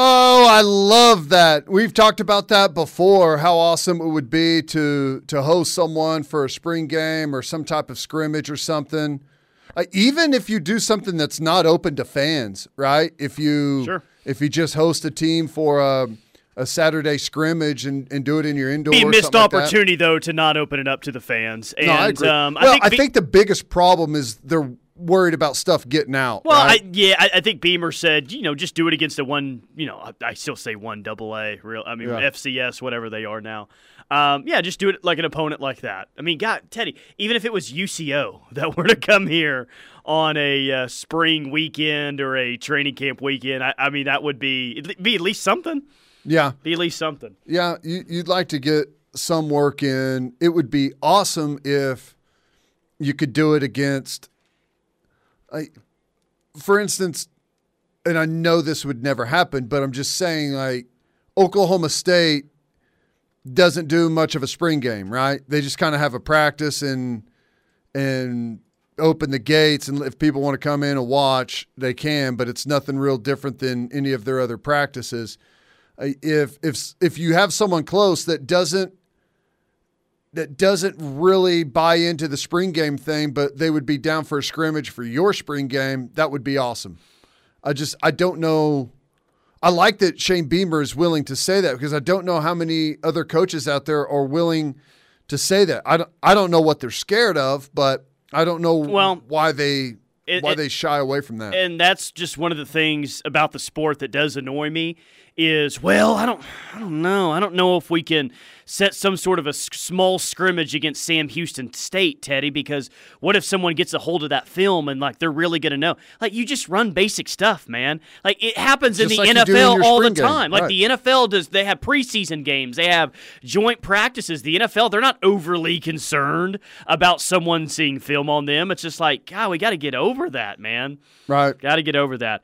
Oh, I love that. We've talked about that before. How awesome it would be to to host someone for a spring game or some type of scrimmage or something. Uh, even if you do something that's not open to fans, right? If you Sure. if you just host a team for a, a Saturday scrimmage and, and do it in your indoor, Be a missed something like opportunity though to not open it up to the fans. And No, I agree. Um, well, I think, the biggest problem is they're worried about stuff getting out. Well, right? I, yeah, I, I think Beamer said, you know, just do it against a one, you know, I, I still say one double A, real, I mean Yeah. FCS, whatever they are now. Um, yeah, just do it like an opponent like that. I mean, God, Teddy, even if it was UCO that were to come here on a uh, spring weekend or a training camp weekend, I, I mean, that would be be at least something. yeah, Be at least something. Yeah, you, you'd like to get some work in. It would be awesome if you could do it against, I, for instance, and I know this would never happen, but I'm just saying, like, Oklahoma State doesn't do much of a spring game, right? They just kind of have a practice and and open the gates, and if people want to come in and watch, they can. But it's nothing real different than any of their other practices if if if you have someone close that doesn't that doesn't really buy into the spring game thing, but they would be down for a scrimmage for your spring game, that would be awesome. I just I don't know. I like that Shane Beamer is willing to say that because I don't know how many other coaches out there are willing to say that. I don't I don't know what they're scared of, but I don't know Well, why they it- why it- they shy away from that. and that's just one of the things about the sport that does annoy me is well i don't i don't know i don't know if we can set some sort of a small scrimmage against sam houston state teddy because what if someone gets a hold of that film and like they're really going to know like you just run basic stuff man like it happens in the like do in nfl all the spring game. time like Right. the nfl does they have preseason games they have joint practices the nfl they're not overly concerned about someone seeing film on them it's just like god we got to get over that man right. Got to get over that.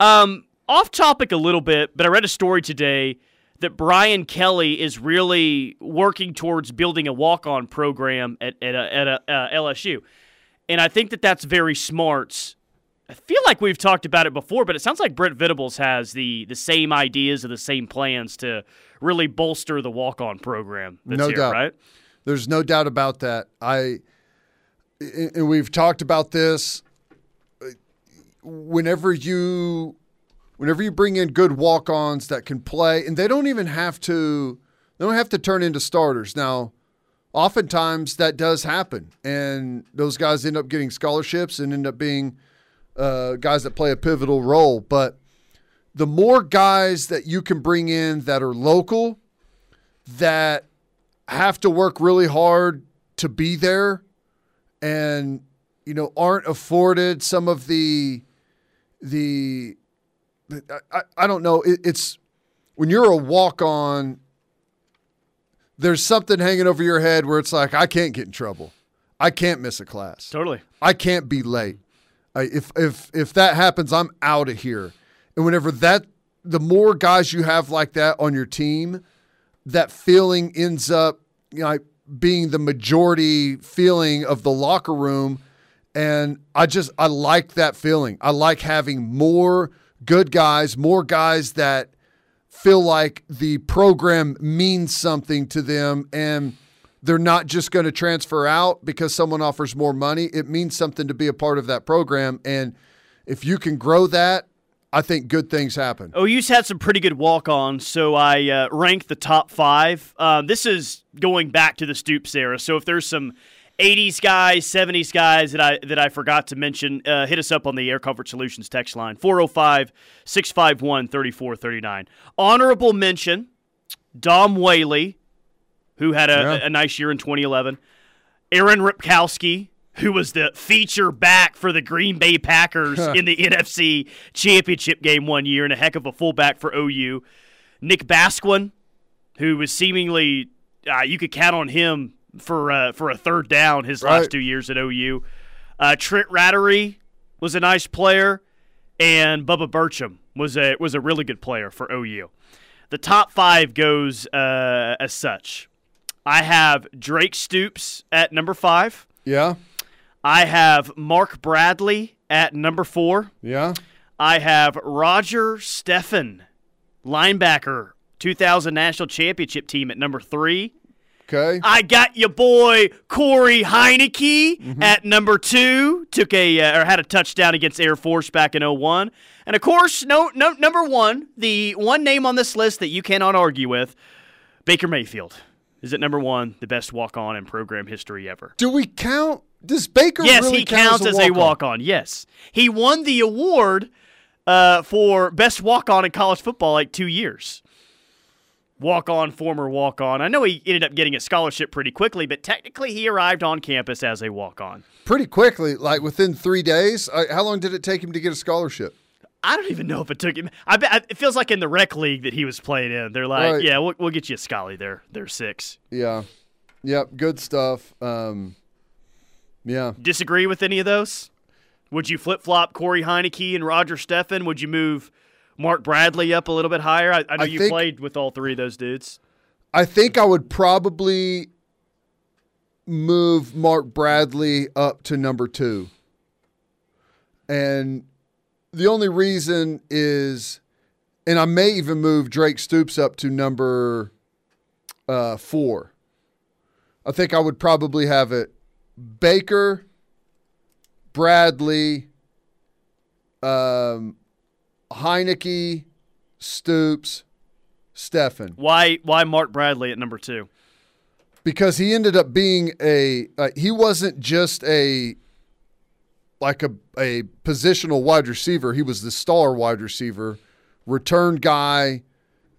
Um, off topic a little bit, but I read a story today that Brian Kelly is really working towards building a walk-on program at at, a, at a, uh, LSU, and I think that that's very smart. I feel like we've talked about it before, but it sounds like Brent Venables has the the same ideas or the same plans to really bolster the walk-on program. That's No here, doubt. right? There's no doubt about that. I and we've talked about this. Whenever you, whenever you bring in good walk-ons that can play, and they don't even have to, they don't have to turn into starters. Now, oftentimes that does happen, and those guys end up getting scholarships and end up being uh, guys that play a pivotal role. But the more guys that you can bring in that are local, that have to work really hard to be there and you know aren't afforded some of the the I, I- don't know it, it's when you're a walk on there's something hanging over your head where it's like I can't get in trouble I can't miss a class Totally. I can't be late. I, if if if that happens, I'm out of here. And whenever that, the more guys you have like that on your team, that feeling ends up you know, being the majority feeling of the locker room. And I just I like that feeling. I like having more good guys, more guys that feel like the program means something to them and they're not just going to transfer out because someone offers more money. It means something to be a part of that program. And if you can grow that, I think good things happen. OU's had some pretty good walk-ons, so I uh, ranked the top five. Um, this is going back to the Stoops era, so if there's some '80s guys, '70s guys that I that I forgot to mention, uh, hit us up on the Air Comfort Solutions text line 405-651-3439. Honorable mention: Dom Whaley, who had a, Yeah. a nice year in 2011. Aaron Ripkowski, who was the feature back for the Green Bay Packers in the NFC Championship game one year and a heck of a fullback for OU. Nick Basquine, who was seemingly uh, you could count on him for uh, for a third down his Right. last two years at OU. Uh, Trent Ratterree was a nice player, and Bubba Burcham was a was a really good player for OU. The top five goes uh, as such. I have Drake Stoops at number five. Yeah. I have Mark Bradley at number four. Yeah. I have Roger Steffen, linebacker, 2000 national championship team at number three. Okay. I got your boy Corey Heinecke Mm-hmm. at number two. Took a uh, or had a touchdown against Air Force back in 01. and of course, no, no, number one, the one name on this list that you cannot argue with, Baker Mayfield, is at number one, the best walk on in program history ever. Do we count? Does Baker Yes, really he count counts as a walk on. Yes, he won the award uh, for best walk on in college football like two years. Walk on, former walk on. I know he ended up getting a scholarship pretty quickly, but technically he arrived on campus as a walk on. Pretty quickly, like within three days. Uh, how long did it take him to get a scholarship? I don't even know if it took him. I bet it feels like in the rec league that he was playing in. They're like, Right. yeah, we'll, we'll get you a scully there. They're six. Yeah. Yep. Good stuff. Um, yeah. Disagree with any of those? Would you flip flop Corey Heinecke and Roger Steffen? Would you move Mark Bradley up a little bit higher? I, I know I you think- played with all three of those dudes. I think I would probably move Mark Bradley up to number two. And the only reason is, and I may even move Drake Stoops up to number uh, four. I think I would probably have it Baker, Bradley, um, Heinecke, Stoops, Steffen. Why why Mark Bradley at number two? because he ended up being a uh, he wasn't just a like a a positional wide receiver. He was the star wide receiver, return guy,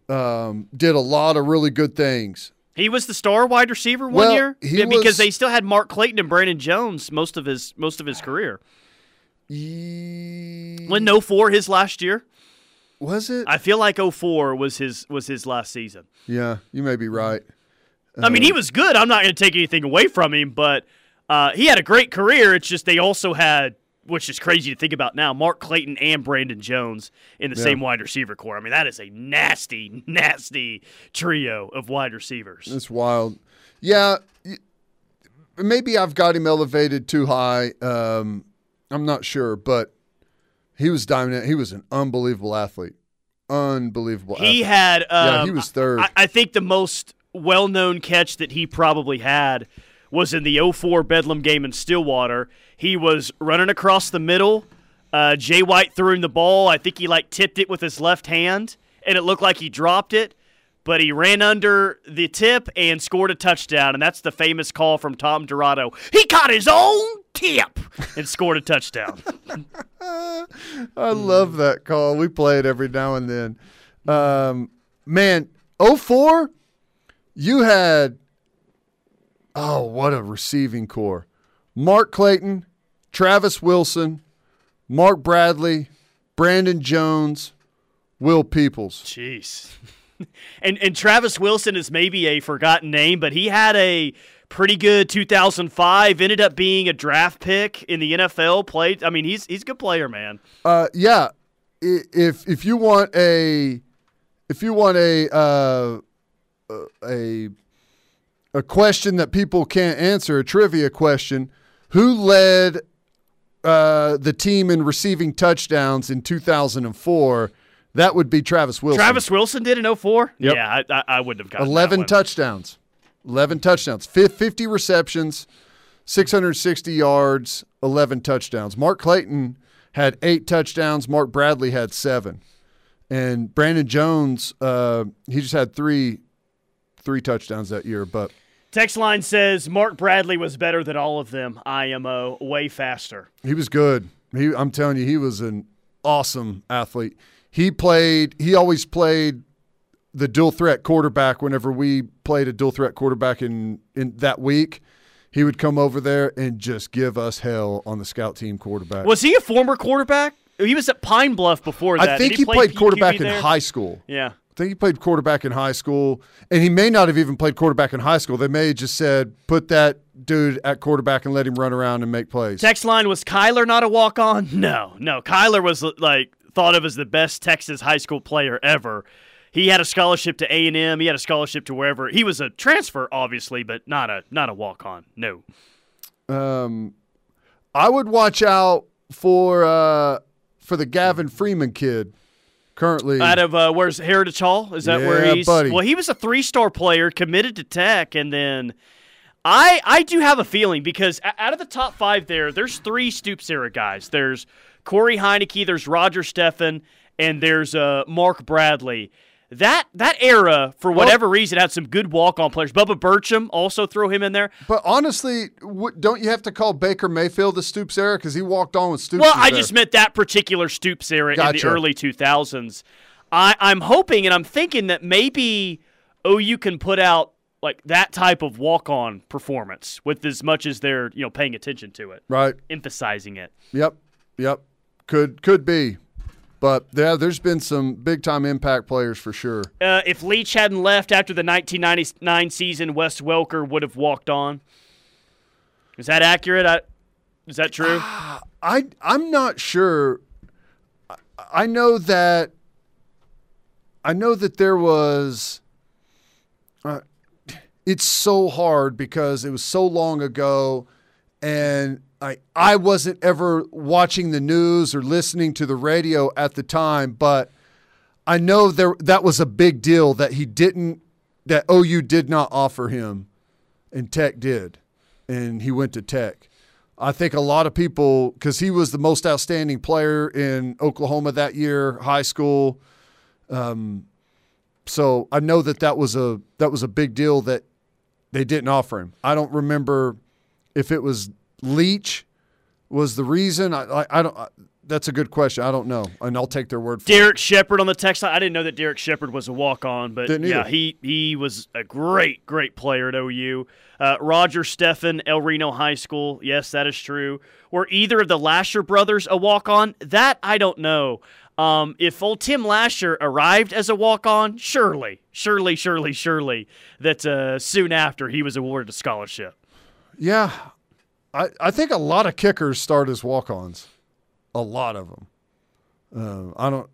um, did a lot of really good things. He was the star wide receiver one Well, year he because was- they still had Mark Clayton and Brandon Jones most of his most of his career. Ye- When no four his last year, was it? I feel like 04 was his was his last season. yeah, you may be right. I mean, he was good. I'm not going to take anything away from him, but uh, he had a great career. It's just they also had, which is crazy to think about now, Mark Clayton and Brandon Jones in the Yeah. same wide receiver corps. I mean, that is a nasty, nasty trio of wide receivers. It's wild. Yeah, maybe I've got him elevated too high. Um, I'm not sure, but he was dominant. He was an unbelievable athlete. Unbelievable. He athlete. had, um, Yeah, he was third. I, I think the most well-known catch that he probably had was in the 04 Bedlam game in Stillwater. He was running across the middle. Uh, Jay White threw him the ball. I think he like tipped it with his left hand, and it looked like he dropped it. But he ran under the tip and scored a touchdown, and that's the famous call from Tom Dorado. He caught his own tip and scored a touchdown. I love that call. We play it every now and then. Um, man, 04, you had, oh, what a receiving corps. Mark Clayton, Travis Wilson, Mark Bradley, Brandon Jones, Will Peoples. Jeez. and and Travis Wilson is maybe a forgotten name, but he had a pretty good 2005. Ended up being a draft pick in the NFL. Played. I mean, he's he's a good player, man. Uh, yeah, if if you want a if you want a uh, a a question that people can't answer, a trivia question, who led uh, the team in receiving touchdowns in 2004? That would be Travis Wilson. Travis Wilson did in 04? Yep. Yeah, I, I, I wouldn't have gotten that 11 one. touchdowns. 11 touchdowns. 50 receptions, 660 yards, 11 touchdowns. Mark Clayton had eight touchdowns. Mark Bradley had seven. And Brandon Jones, uh, he just had three three touchdowns that year. But Text line says Mark Bradley was better than all of them. IMO, way faster. he was good. He, I'm telling you, he was an awesome athlete. He played, he always played the dual threat quarterback whenever we played a dual threat quarterback in, in that week. He would come over there and just give us hell on the scout team quarterback. Was he a former quarterback? He was at Pine Bluff before that. I think he, play played quarterback in there? high school. Yeah. I think he played quarterback in high school, and he may not have even played quarterback in high school. They may have just said, put that dude at quarterback and let him run around and make plays. Text line was Kyler not a walk on? No, no. Kyler was like thought of as the best Texas high school player ever. He had a scholarship to A and M. He had a scholarship to wherever. He was a transfer, obviously, but not a not a walk on. No. Um, I would watch out for uh, for the Gavin Freeman kid. Currently, out of uh, where's Heritage Hall? Is that where Yeah, he's? buddy. Well, he was a three-star player, committed to Tech, and then I I do have a feeling because out of the top five there, there's three Stoops era guys. There's Corey Heinecke, there's Roger Steffen, and there's uh, Mark Bradley. That that era, for whatever reason, had some good walk-on players. Bubba Burcham also throw him in there. but honestly, don't you have to call Baker Mayfield the Stoops era because he walked on with Stoops? Well, I there. just meant that particular Stoops era in the early 2000s. I, I'm hoping and I'm thinking that maybe OU can put out like that type of walk-on performance with as much as they're you know paying attention to it, right. emphasizing it. Yep, yep. Could could be, but yeah, there's been some big time impact players for sure. Uh, if Leach hadn't left after the 1999 season, Wes Welker would have walked on. Is that accurate? I, is that true? I I'm not sure. I- I know that. I know that there was. Uh, it's so hard because it was so long ago, and I I wasn't ever watching the news or listening to the radio at the time, but I know there that was a big deal that he didn't that OU did not offer him, and Tech did, and he went to Tech. I think a lot of people, because he was the most outstanding player in Oklahoma that year, high school. Um, so I know that that was a that was a big deal that they didn't offer him. I don't remember if it was Leach was the reason. I I, I don't. I, that's a good question. I don't know, and I'll take their word for it. Derek Shepard on the text line. I didn't know that Derek Shepard was a walk on, but Didn't yeah, either. he he was a great, great player at OU. Uh, Roger Steffen, El Reno High School. Yes, that is true. Were either of the Lasher brothers a walk on? That I don't know. Um, if old Tim Lasher arrived as a walk on, surely, surely, surely, surely that uh, soon after he was awarded a scholarship. Yeah, I I think a lot of kickers start as walk-ons, a lot of them. Uh, I don't,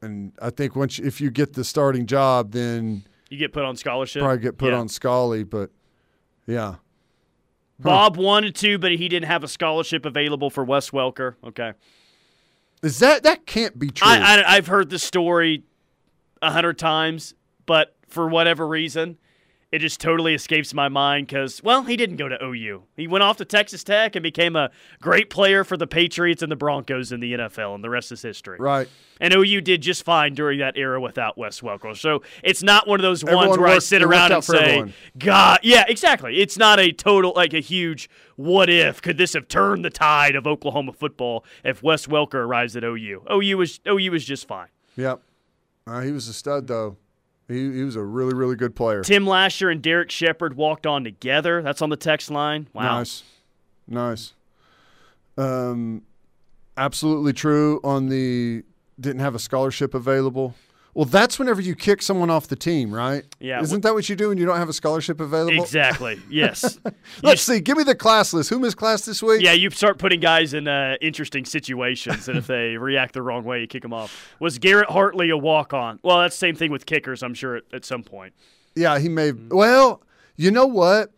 and I think once you, if you get the starting job, then You get put on scholarship. probably get put Yeah. on Scully. But yeah, Bob wanted to, but he didn't have a scholarship available for Wes Welker. Okay. is that that can't be true? I, I, I've heard the story a hundred times, but for whatever reason, it just totally escapes my mind because, well, he didn't go to OU. He went off to Texas Tech and became a great player for the Patriots and the Broncos in the NFL, and the rest is history. right. And OU did just fine during that era without Wes Welker. So it's not one of those Everyone ones where I sit around and say, everyone. God, yeah, exactly. It's not a total, like a huge what if. Could this have turned the tide of Oklahoma football if Wes Welker arrives at OU? OU was, OU was just fine. Yep. Uh, he was a stud though. He he was a really really good player. Tim Lasher and Derek Shepard walked on together. That's on the text line. Wow. Nice, nice. Um, absolutely true. On the didn't have a scholarship available. Well, that's whenever you kick someone off the team, right? Yeah, Isn't that what you do when you don't have a scholarship available? Exactly. Yes. Let's see. Give me the class list. Who missed class this week? Yeah, you start putting guys in uh, interesting situations, and if they react the wrong way, you kick them off. Was Garrett Hartley a walk on? Well, that's the same thing with kickers, I'm sure, at, at some point. Yeah, he may. Well, you know what?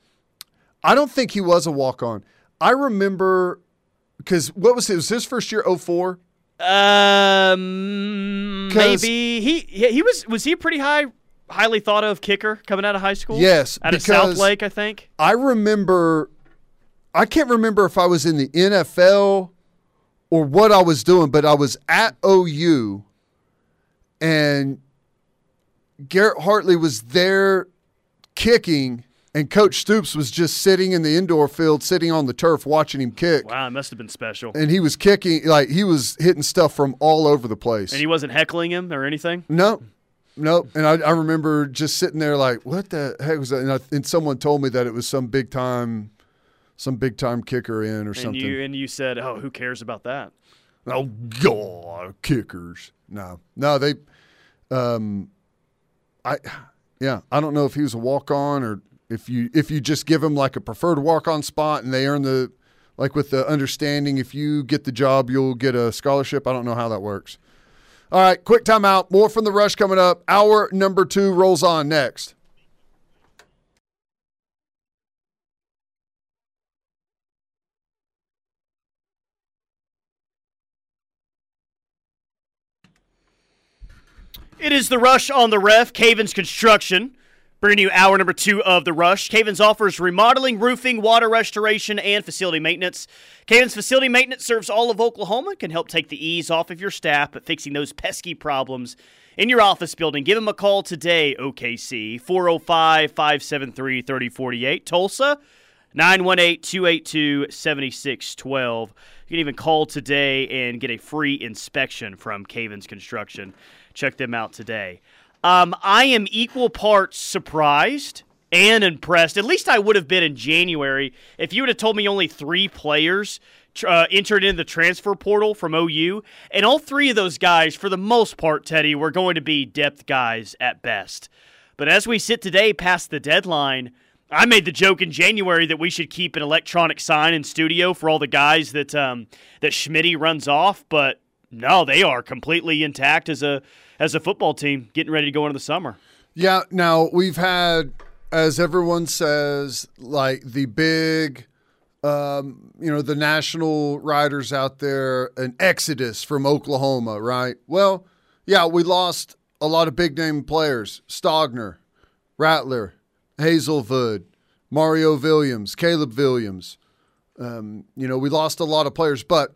I don't think he was a walk on. I remember because what was it? Was his first year 04? Um, maybe he, he he was was he a pretty high, highly thought of kicker coming out of high school? Yes, out of Southlake, I think. I remember, I can't remember if I was in the NFL or what I was doing, but I was at OU and Garrett Hartley was there kicking, and Coach Stoops was just sitting in the indoor field, sitting on the turf, watching him kick. Wow, it must have been special. And he was kicking, like he was hitting stuff from all over the place. And he wasn't heckling him or anything. No, no. And I, I remember just sitting there like, what the heck was that? And, I, and someone told me that it was some big time, some big time kicker in or And something. you and you said, "Oh, who cares about that?" oh God, kickers. No, no, they. Um, I, yeah, I don't know if he was a walk on or if you if you just give them like a preferred walk on spot and they earn the like with the understanding if you get the job you'll get a scholarship. I don't know how that works. All right, quick timeout. More from the rush coming up. Hour number two rolls on next. It is the rush on the ref, Cavens Construction. Bringing you hour number two of the rush. Cavens offers remodeling, roofing, water restoration, and facility maintenance. Cavens Facility Maintenance serves all of Oklahoma can help take the ease off of your staff at fixing those pesky problems in your office building. Give them a call today, OKC, 405 573 3048. Tulsa, 918 282 7612. You can even call today and get a free inspection from Cavens Construction. Check them out today. Um, I am equal parts surprised and impressed. At least I would have been in January if you would have told me only three players uh, entered in the transfer portal from OU, and all three of those guys, for the most part, Teddy, were going to be depth guys at best. But as we sit today, past the deadline, I made the joke in January that we should keep an electronic sign in studio for all the guys that um, that Schmitty runs off, but no, they are completely intact as a as a football team getting ready to go into the summer. Yeah, now we've had, as everyone says, like the big, um, you know, the national riders out there, an exodus from Oklahoma, right? Well, yeah, we lost a lot of big name players Stogner, Rattler, Haselwood, Mario Williams, Caleb Williams. Um, you know, we lost a lot of players, but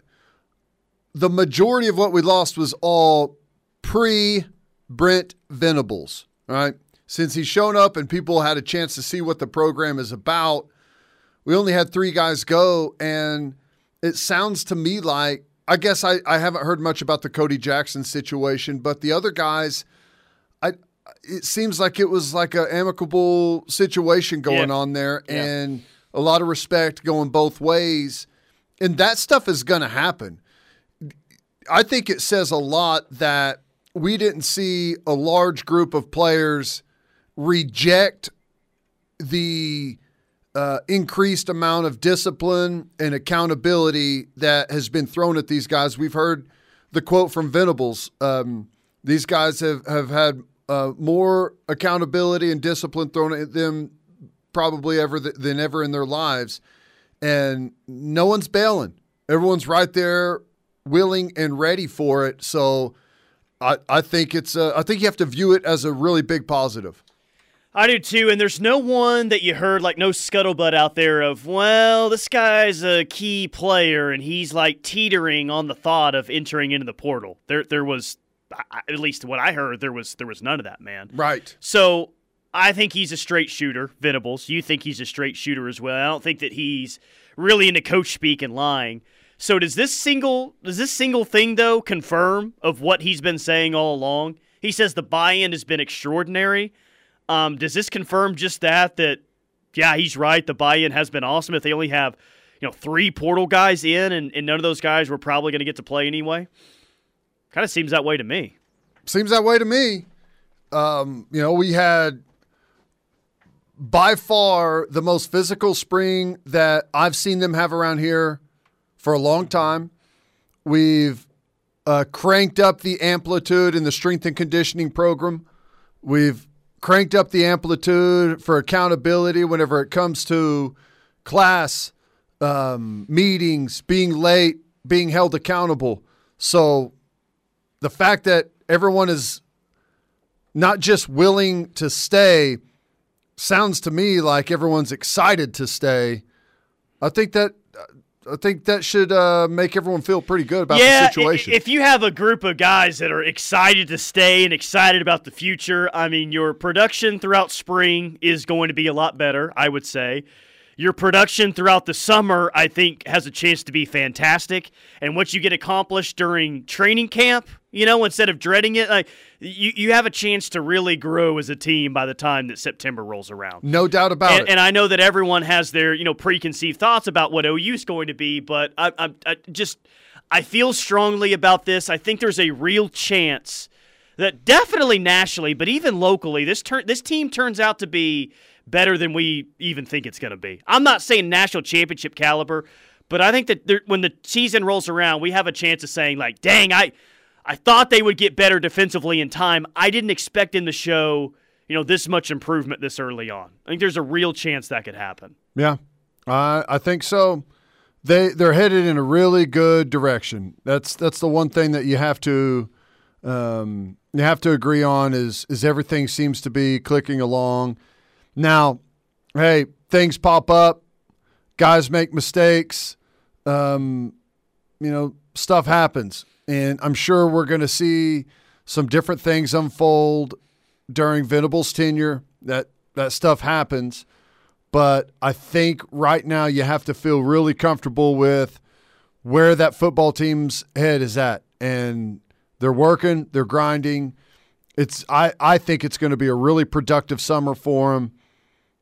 the majority of what we lost was all pre Brent Venables, right? Since he's shown up and people had a chance to see what the program is about, we only had three guys go. And it sounds to me like, I guess I, I haven't heard much about the Cody Jackson situation, but the other guys, I it seems like it was like an amicable situation going Yeah. on there Yeah. and a lot of respect going both ways. And that stuff is going to happen. I think it says a lot that we didn't see a large group of players reject the uh, increased amount of discipline and accountability that has been thrown at these guys. We've heard the quote from Venables. Um, these guys have, have had uh, more accountability and discipline thrown at them probably ever th- than ever in their lives. And no one's bailing. Everyone's right there, willing and ready for it. So I, I think it's uh, I think you have to view it as a really big positive. I do too, and there's no one that you heard like no scuttlebutt out there of, well, this guy's a key player and he's like teetering on the thought of entering into the portal. There, there was, at least what I heard, there was there was none of that, man. Right. So I think he's a straight shooter, Venables. You think he's a straight shooter as well. I don't think that he's really into coach speak and lying. So does this single does this single thing though confirm of what he's been saying all along? He says the buy-in has been extraordinary. Um, does this confirm just that that yeah, he's right, the buy-in has been awesome if they only have, you know, three portal guys in and, and none of those guys were probably gonna get to play anyway? Kind of seems that way to me. Seems that way to me. Um, you know, we had by far the most physical spring that I've seen them have around here for a long time. We've uh, cranked up the amplitude in the strength and conditioning program. We've cranked up the amplitude for accountability whenever it comes to class um, meetings, being late, being held accountable. So the fact that everyone is not just willing to stay sounds to me like everyone's excited to stay. I think that I think that should uh, make everyone feel pretty good about yeah, the situation. If you have a group of guys that are excited to stay and excited about the future, I mean, your production throughout spring is going to be a lot better, I would say. Your production throughout the summer, I think, has a chance to be fantastic. And what you get accomplished during training camp, you know, instead of dreading it, like you, you have a chance to really grow as a team by the time that September rolls around. no doubt about And, it. and I know that everyone has their you know preconceived thoughts about what OU is going to be, but I, I, I just I feel strongly about this. I think there's a real chance that definitely nationally, but even locally, this turn this team turns out to be better than we even think it's going to be. I'm not saying national championship caliber, but I think that there, when the season rolls around, we have a chance of saying like, "Dang, I." I thought they would get better defensively in time. I didn't expect in the show, you know, this much improvement this early on. I think there's a real chance that could happen. yeah, I I think so. They they're headed in a really good direction. That's that's the one thing that you have to um, you have to agree on is is everything seems to be clicking along. Now, hey, things pop up, guys make mistakes, um, you know, stuff happens, and I'm sure we're going to see some different things unfold during Venable's tenure. That that stuff happens, but I think right now you have to feel really comfortable with where that football team's head is at, and they're working, they're grinding. It's I I think it's going to be a really productive summer for them.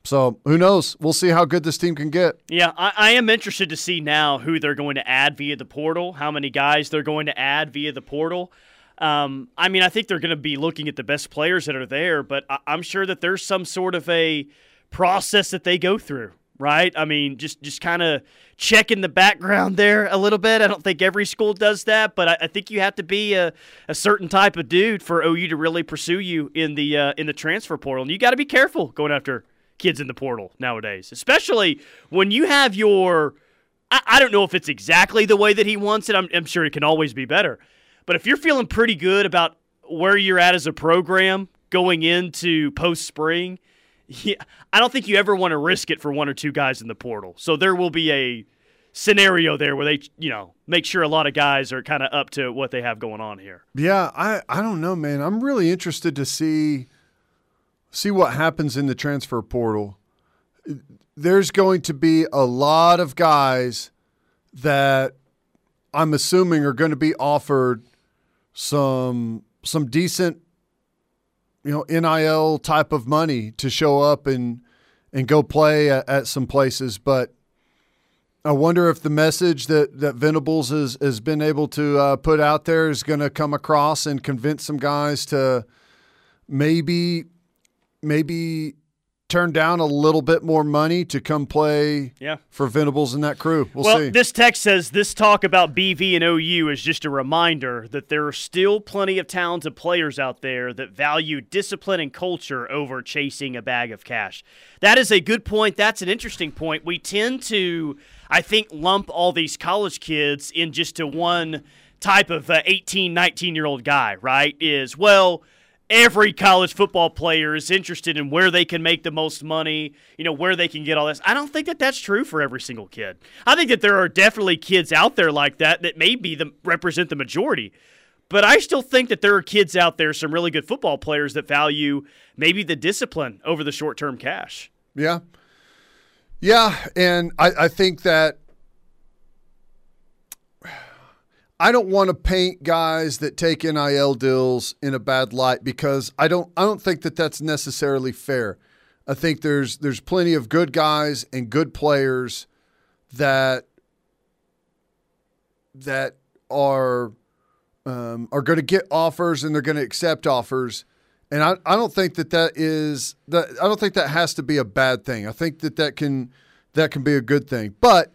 So who knows? We'll see how good this team can get. Yeah, I, I, am interested to see now who they're going to add via the portal, how many guys they're going to add via the portal. Um, I mean, I think they're going to be looking at the best players that are there, but I, I'm sure that there's some sort of a process that they go through, right? I mean, just just kind of checking the background there a little bit. I don't think every school does that, but I, I, think you have to be a, a certain type of dude for OU to really pursue you in the uh, in the transfer portal, and you got to be careful going after kids in the portal nowadays, especially when you have your. I, I don't know if it's exactly the way that he wants it. I'm, I'm sure it can always be better, but if you're feeling pretty good about where you're at as a program going into post spring yeah, I don't think you ever want to risk it for one or two guys in the portal. So there will be a scenario there where they, you know, make sure a lot of guys are kind of up to what they have going on here. Yeah, I I don't know, man. I'm really interested to see see what happens in the transfer portal. There's going to be a lot of guys that I'm assuming are going to be offered some some decent you know NIL type of money to show up and and go play at, at some places. But I wonder if the message that that Venables has has been able to uh, put out there is going to come across and convince some guys to maybe maybe turn down a little bit more money to come play yeah. for Venables and that crew. We'll, well see. This text says this talk about BV and OU is just a reminder that there are still plenty of talented players out there that value discipline and culture over chasing a bag of cash. That is a good point. That's an interesting point. We tend to, I think, lump all these college kids in just to one type of uh, 18, 19 year old guy, right? Is, well, every college football player is interested in where they can make the most money, you know, where they can get all this. I don't think that that's true for every single kid. I think that there are definitely kids out there like that that may be the represent the majority. But I still think that there are kids out there, some really good football players that value maybe the discipline over the short term cash. Yeah. Yeah. And I, I think that I don't want to paint guys that take NIL deals in a bad light because I don't I don't think that that's necessarily fair. I think there's there's plenty of good guys and good players that that are um, are going to get offers and they're going to accept offers. And I, I don't think that that is that I don't think that has to be a bad thing. I think that that can that can be a good thing. But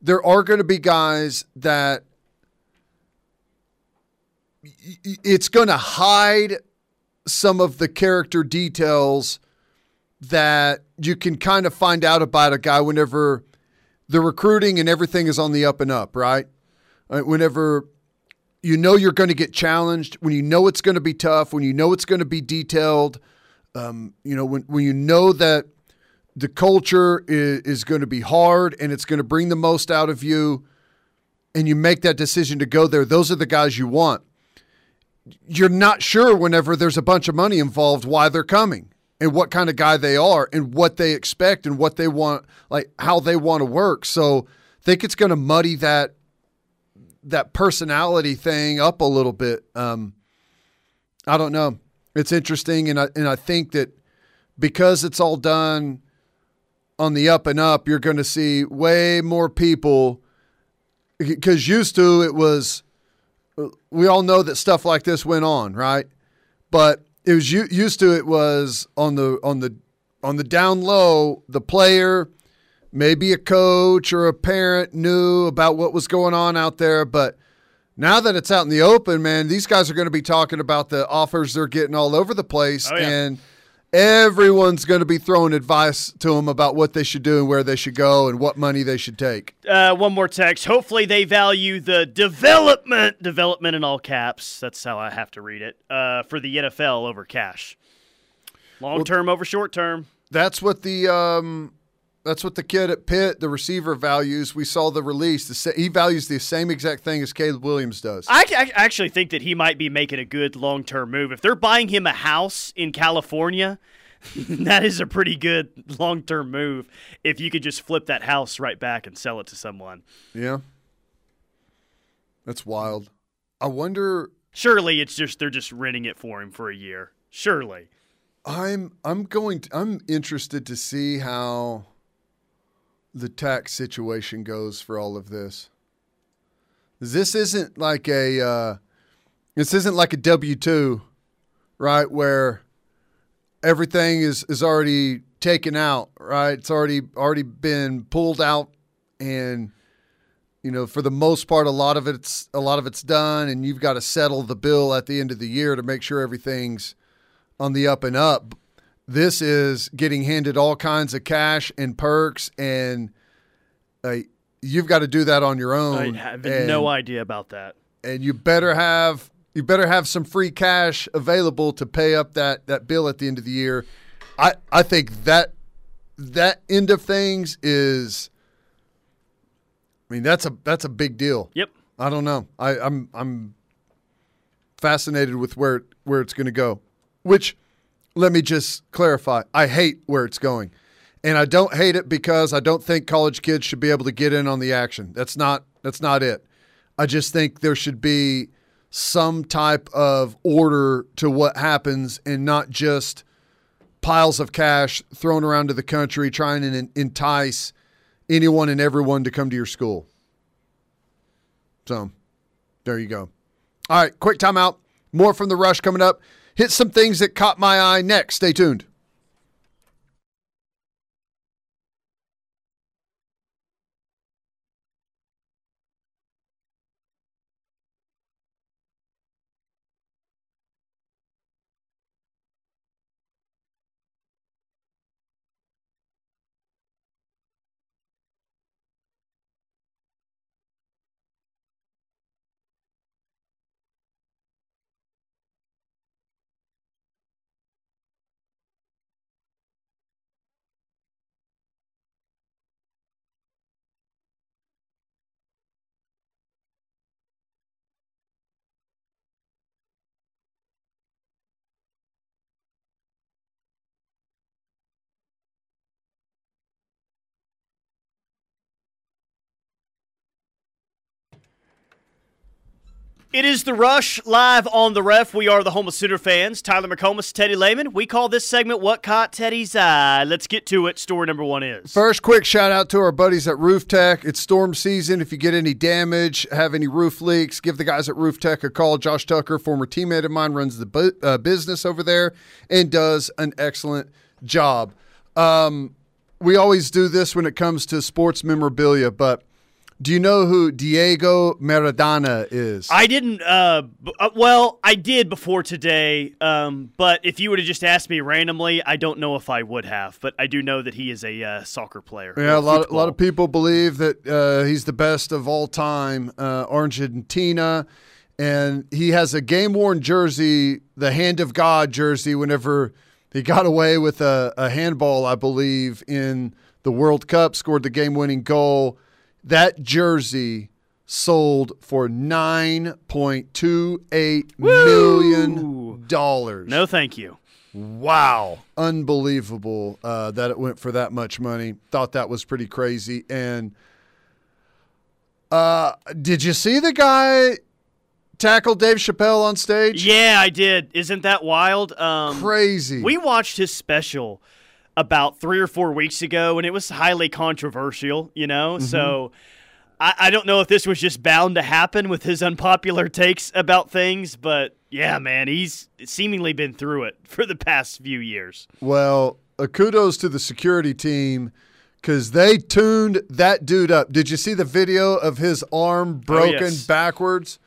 there are going to be guys that it's going to hide some of the character details that you can kind of find out about a guy whenever the recruiting and everything is on the up and up, right? Uh, whenever you know you're going to get challenged, when you know it's going to be tough, when you know it's going to be detailed, um, you know, when, when you know that the culture is, is going to be hard and it's going to bring the most out of you, and you make that decision to go there, those are the guys you want you're not sure whenever there's a bunch of money involved why they're coming and what kind of guy they are and what they expect and what they want like how they want to work. So I think it's going to muddy that that personality thing up a little bit. Um, I don't know. It's interesting and I, and I think that because it's all done on the up and up you're going to see way more people because used to it was we all know that stuff like this went on, right? But it was used to it was on the on the on the down low, the player, maybe a coach or a parent knew about what was going on out there, but now that it's out in the open, man, these guys are going to be talking about the offers they're getting all over the place oh, yeah. and everyone's going to be throwing advice to them about what they should do and where they should go and what money they should take. Uh, one more text. Hopefully, they value the development, development in all caps. That's how I have to read it uh, for the NFL over cash. Long term over short term. That's what the um, that's what the kid at Pitt, the receiver, values. We saw the release. The sa- he values the same exact thing as Caleb Williams does. I, I actually think that he might be making a good long term move. If they're buying him a house in California, that is a pretty good long term move. If you could just flip that house right back and sell it to someone. yeah, that's wild. I wonder. Surely it's just they're just renting it for him for a year. Surely. I'm I'm going. To, I'm interested to see how the tax situation goes for all of this. This isn't like a uh, this isn't like a W two, right? Where everything is is already taken out, right? It's already already been pulled out, and you know, for the most part, a lot of it's a lot of it's done, and you've got to settle the bill at the end of the year to make sure everything's on the up and up. This is getting handed all kinds of cash and perks, and uh, you've got to do that on your own. I have and, no idea about that. And you better have you better have some free cash available to pay up that that bill at the end of the year. I I think that that end of things is. I mean that's a that's a big deal. Yep. I don't know. I, I'm I'm fascinated with where where it's going to go. Which, let me just clarify, I hate where it's going, and I don't hate it because I don't think college kids should be able to get in on the action. That's not that's not it. I just think there should be some type of order to what happens, and not just piles of cash thrown around to the country trying to entice anyone and everyone to come to your school. So, there you go. All right, quick timeout. More from the rush coming up. Hit some things that caught my eye next. Stay tuned. It is the Rush live on the ref. We are the home of Sooner fans. Tyler McComas, Teddy Lehman. We call this segment "What Caught Teddy's Eye." Let's get to it. Story number one is First, quick shout out to our buddies at Roof Tech. It's storm season. If you get any damage, have any roof leaks, give the guys at Roof Tech a call. Josh Tucker, former teammate of mine, runs the bu- uh, business over there and does an excellent job. Um, we always do this when it comes to sports memorabilia, but do you know who Diego Maradona is? I didn't. Uh, b- uh, well, I did before today. Um, but if you would have just asked me randomly, I don't know if I would have. But I do know that he is a uh, soccer player. Yeah, a lot, a lot of people believe that uh, he's the best of all time, uh, Argentina, and he has a game worn jersey, the Hand of God jersey. Whenever he got away with a, a handball, I believe in the World Cup, scored the game winning goal. That jersey sold for nine point two eight million dollars. No, thank you. Wow. Unbelievable uh, that it went for that much money. Thought that was pretty crazy. And uh, did you see the guy tackle Dave Chappelle on stage? Yeah, I did. Isn't that wild? Um, Crazy. We watched his special about three or four weeks ago, and it was highly controversial, you know? Mm-hmm. So I, I don't know if this was just bound to happen with his unpopular takes about things, but yeah, man, he's seemingly been through it for the past few years. well, uh, kudos to the security team because they tuned that dude up. Did you see the video of his arm broken Oh, yes. backwards?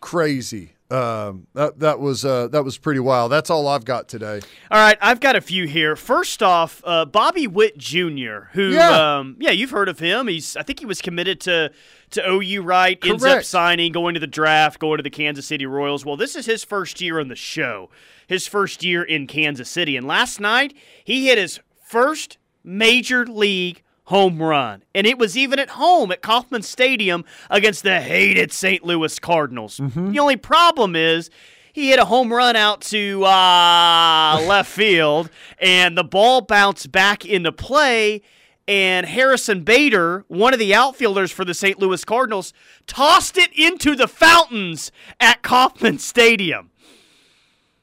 Crazy. Um, that that was uh, that was pretty wild. That's all I've got today. All right, I've got a few here. First off, uh, Bobby Witt Jr., who Yeah. um, yeah, you've heard of him. He's I think he was committed to to OU, right? Ends up signing, going to the draft, going to the Kansas City Royals. Well, this is his first year on the show, his first year in Kansas City, and last night he hit his first major league home run, and it was even at home at Kauffman Stadium against the hated St. Louis Cardinals. The only problem is he hit a home run out to uh, left field, and the ball bounced back into play. And Harrison Bader, one of the outfielders for the St. Louis Cardinals, tossed it into the fountains at Kauffman Stadium.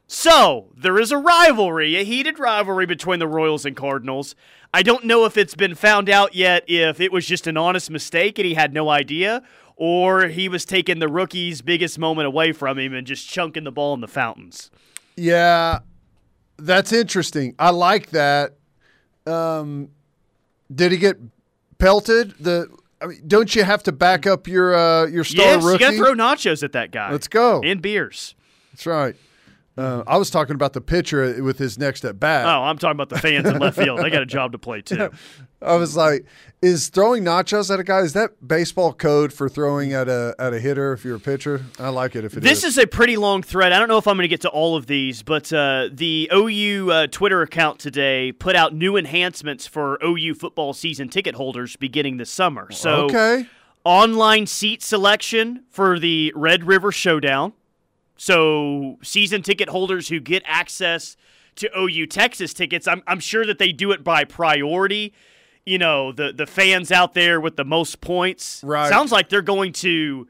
So, there is a rivalry, a heated rivalry between the Royals and Cardinals. I don't know if it's been found out yet if it was just an honest mistake and he had no idea, or he was taking the rookie's biggest moment away from him and just chunking the ball in the fountains. Yeah, that's interesting. I like that. Um, did he get pelted? The I mean, don't you have to back up your uh, your star yes, rookie? you got to throw nachos at that guy. Let's go. And beers. That's right. Uh, I was talking about the pitcher with his next at bat. Oh, I'm talking about the fans in left field. They got a job to play too. I was like, "Is throwing nachos at a guy is that baseball code for throwing at a at a hitter if you're a pitcher?" I like it if it This is a pretty long thread. I don't know if I'm going to get to all of these, but uh, the OU uh, Twitter account today put out new enhancements for OU football season ticket holders beginning this summer. So, okay. online seat selection for the Red River Showdown. So, season ticket holders who get access to OU Texas tickets, I'm, I'm sure that they do it by priority. You know, the, the fans out there with the most points. Right. Sounds like they're going to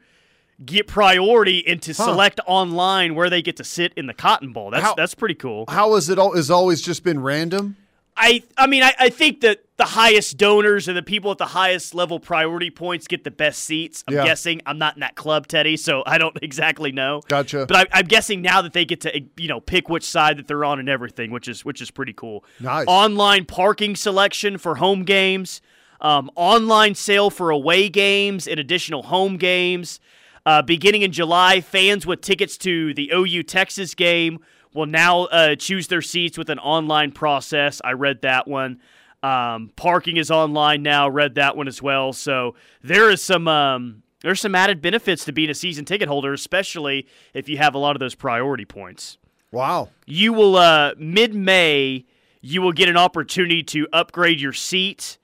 get priority and to select online where they get to sit in the Cotton Bowl. That's How- that's pretty cool. How is it? All is always just been random. I I mean I, I think that the highest donors and the people at the highest level priority points get the best seats. I'm Yeah. guessing I'm not in that club, Teddy, so I don't exactly know. Gotcha. But I, I'm guessing now that they get to you know pick which side that they're on and everything, which is which is pretty cool. Nice. Online parking selection for home games, um, online sale for away games and additional home games. Uh, beginning in July, fans with tickets to the OU Texas game will now uh, choose their seats with an online process. I read that one. Um, parking is online now. Read that one as well. So there is some um, there's some added benefits to being a season ticket holder, especially if you have a lot of those priority points. Wow. You will uh, mid May. You will get an opportunity to upgrade your seat,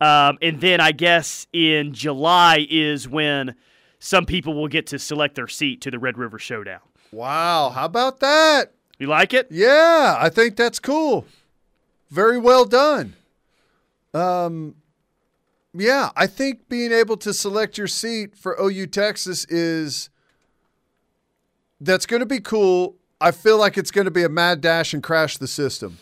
um, and then I guess in July is when some people will get to select their seat to the Red River Showdown. Wow. How about that? You like it? Yeah, I think that's cool. Very well done. Um, yeah, I think being able to select your seat for OU Texas is that's going to be cool. I feel like it's going to be a mad dash and crash the system.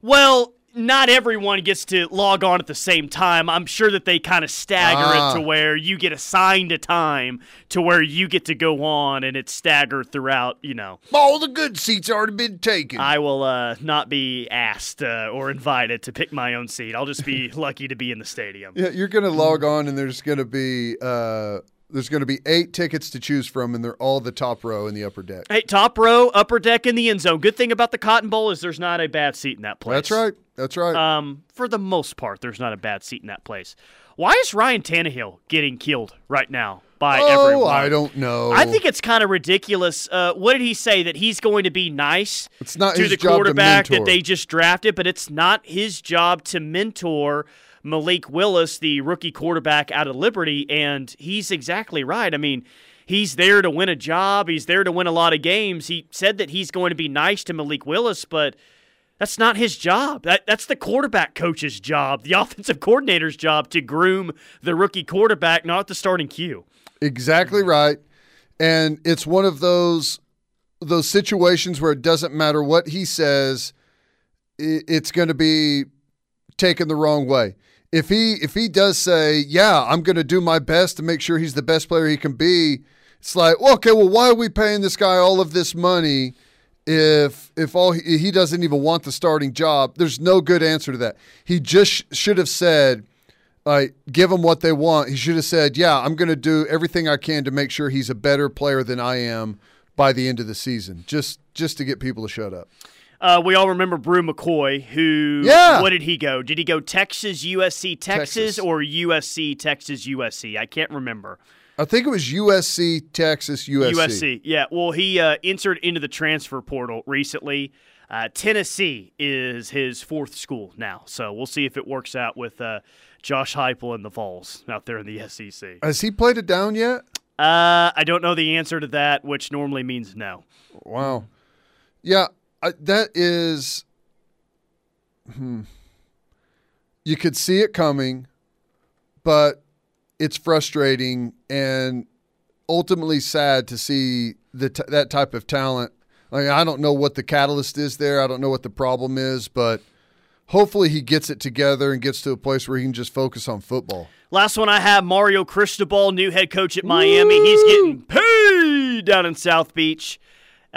Well, not everyone gets to log on at the same time. I'm sure that they kind of stagger Ah. it to where you get assigned a time to where you get to go on and it's staggered throughout, you know. All the good seats already been taken. I will uh, not be asked uh, or invited to pick my own seat. I'll just be lucky to be in the stadium. yeah, you're going to log on and there's going to be uh, there's going to be eight tickets to choose from, and they're all the top row in the upper deck. Hey, top row, upper deck in the end zone. Good thing about the Cotton Bowl is there's not a bad seat in that place. That's right. That's right. Um, for the most part, there's not a bad seat in that place. Why is Ryan Tannehill getting killed right now by oh, everyone? I don't know. I think it's kind of ridiculous. Uh, what did he say? That he's going to be nice It's not to his the job to quarterback that they just drafted, but it's not his job to mentor Malik Willis, the rookie quarterback out of Liberty. And he's exactly right. I mean, he's there to win a job, he's there to win a lot of games. He said that he's going to be nice to Malik Willis, but. That's not his job. That, that's the quarterback coach's job, the offensive coordinator's job to groom the rookie quarterback, not the starting Q. Exactly right. And it's one of those those situations where it doesn't matter what he says, it's going to be taken the wrong way. If he if he does say, "Yeah, I'm going to do my best to make sure he's the best player he can be," it's like, well, "Okay, well, why are we paying this guy all of this money if if all he, he doesn't even want the starting job?" There's no good answer to that. He just sh- should have said, like give him what they want. He should have said, "Yeah, I'm going to do everything I can to make sure he's a better player than I am by the end of the season, just just to get people to shut up. Uh, we all remember Bru McCoy, who Yeah. what did he go? Did he go Texas, USC, Texas, Texas. or USC, Texas, USC? I can't remember. I think it was USC, Texas, USC. USC. Yeah. Well, he uh, entered into the transfer portal recently. Uh, Tennessee is his fourth school now, so we'll see if it works out with uh, Josh Heupel and the Vols out there in the SEC. Has he played it down yet? Uh, I don't know the answer to that, which normally means no. Wow. Yeah, I, that is. Hmm. You could see it coming, but it's frustrating and ultimately sad to see the t- that type of talent. Like I don't know what the catalyst is there. I don't know what the problem is, but hopefully he gets it together and gets to a place where he can just focus on football. Last one I have Mario Cristobal, new head coach at Miami. He's getting paid down in South Beach.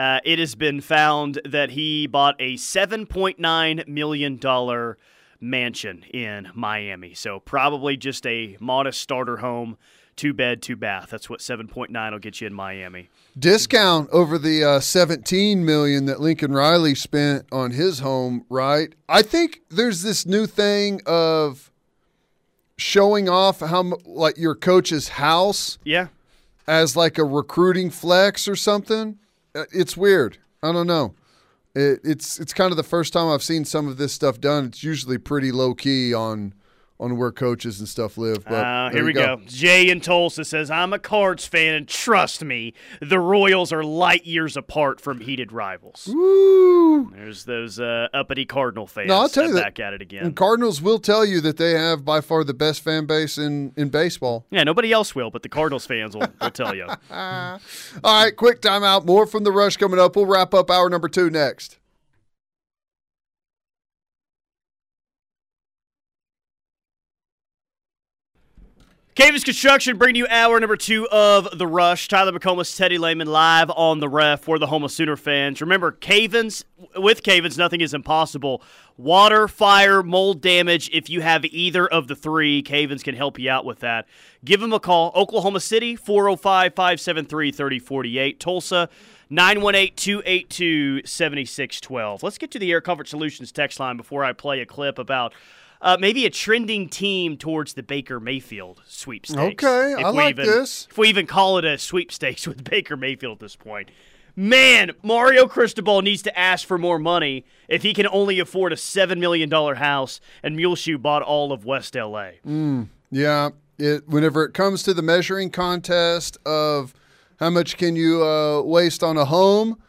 Uh, it has been found that he bought a $7.9 million mansion in Miami. So, probably just a modest starter home, two bed, two bath. That's what 7.9 will get you in Miami. discount over the uh, 17 million that Lincoln Riley spent on his home, right? I think there's this new thing of showing off how like your coach's house Yeah. as like a recruiting flex or something. Uh, It's weird. I don't know. It, it's it's kind of the first time I've seen some of this stuff done. It's usually pretty low key on on where coaches and stuff live. But Uh, here we you go. Jay in Tulsa says, I'm a Cards fan, and trust me, the Royals are light years apart from heated rivals. Woo! There's those uh, uppity Cardinal fans No, I'll tell you that- back at it again. And Cardinals will tell you that they have by far the best fan base in in baseball. Yeah, nobody else will, but the Cardinals fans will, will tell you. All right, quick timeout. More from the rush coming up. We'll wrap up hour number two next. Cavis Construction bringing you hour number two of The Rush. Tyler McComas, Teddy Lehman live on the ref for the Homa Sooner fans. Remember, Cavens, with Cavens, nothing is impossible. Water, fire, mold damage, if you have either of the three, Cavens can help you out with that. Give them a call. Oklahoma City, 405 573 3048. Tulsa, 918 282 7612. Let's get to the Air Comfort Solutions text line before I play a clip about uh, maybe a trending team towards the Baker Mayfield sweepstakes. Okay, If I like even, this. If we even call it a sweepstakes with Baker Mayfield at this point. Man, Mario Cristobal needs to ask for more money if he can only afford a $7 million house and Muleshoe bought all of West LA. Yeah, it whenever it comes to the measuring contest of how much can you uh, waste on a home,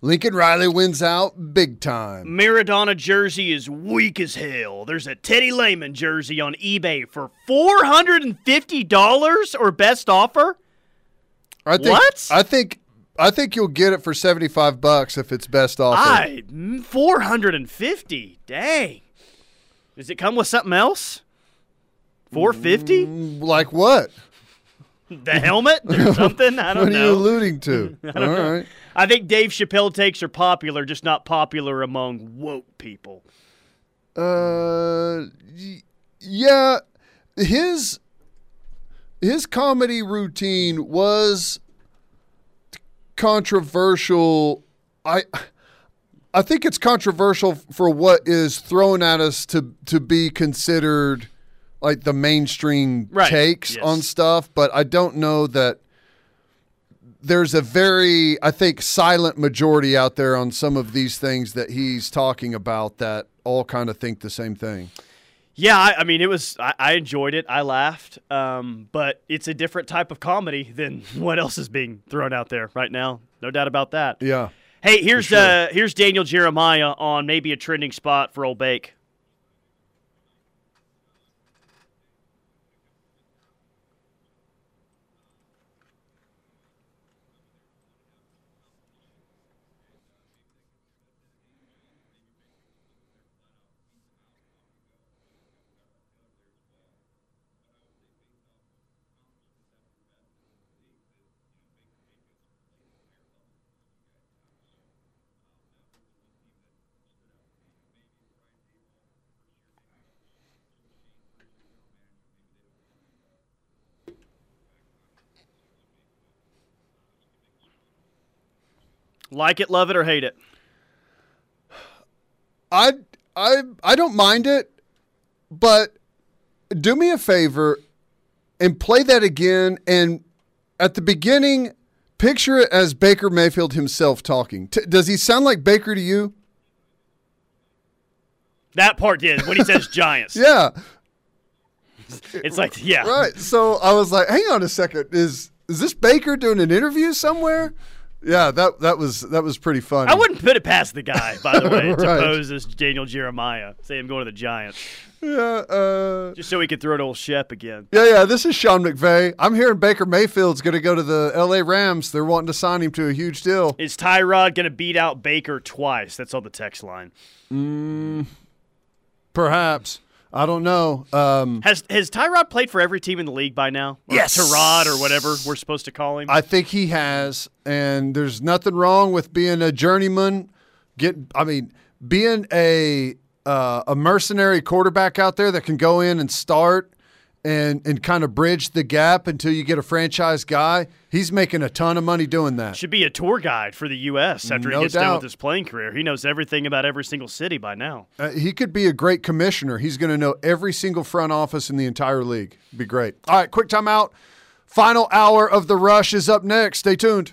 Lincoln Riley wins out big time. Maradona jersey is weak as hell. There's a Teddy Lehman jersey on eBay for $450 or best offer. I think, What? I think I think you'll get it for seventy five bucks if it's best offer. I mm, 450. Dang. Does it come with something else? 450? Mm, like what? The helmet or something? I don't know. What are you alluding to? All right. I think Dave Chappelle takes are popular, just not popular among woke people. Uh, yeah, his his comedy routine was controversial. I I think it's controversial for what is thrown at us to to be considered like the mainstream Right, takes yes. on stuff, but I don't know that there's a very I think silent majority out there on some of these things that he's talking about that all kind of think the same thing. Yeah, I, I mean, it was. I, I enjoyed it. I laughed, um, but it's a different type of comedy than what else is being thrown out there right now. No doubt about that. Yeah. Hey, here's sure. uh, here's Daniel Jeremiah on maybe a trending spot for Old Bake. Like it, love it, or hate it. I I I don't mind it, but do me a favor and play that again and at the beginning picture it as Baker Mayfield himself talking. T- does he sound like Baker to you? That part did when he says Giants. Yeah. It's like, yeah. Right. So I was like, hang on a second. Is is this Baker doing an interview somewhere? Yeah, that that was that was pretty funny. I wouldn't put it past the guy, by the way, to Right. pose as Daniel Jeremiah. Say him going to the Giants. Yeah, uh, Just so he could throw to old Shep again. yeah, yeah. This is Sean McVay. I'm hearing Baker Mayfield's going to go to the L.A. Rams. They're wanting to sign him to a huge deal. Is Tyrod going to beat out Baker twice? That's on the text line. Perhaps I don't know. Um, Has has Tyrod played for every team in the league by now? Or Yes. Tyrod or whatever we're supposed to call him. I think he has, and there's nothing wrong with being a journeyman. Get, I mean, being a uh, a mercenary quarterback out there that can go in and start and and kind of bridge the gap until you get a franchise guy. He's making a ton of money doing that. Should be a tour guide for the U.S. after No he gets done with his playing career. He knows everything about every single city by now. Uh, he could be a great commissioner. He's going to know every single front office in the entire league. Be great. All right, quick timeout. Final hour of the rush is up next. Stay tuned.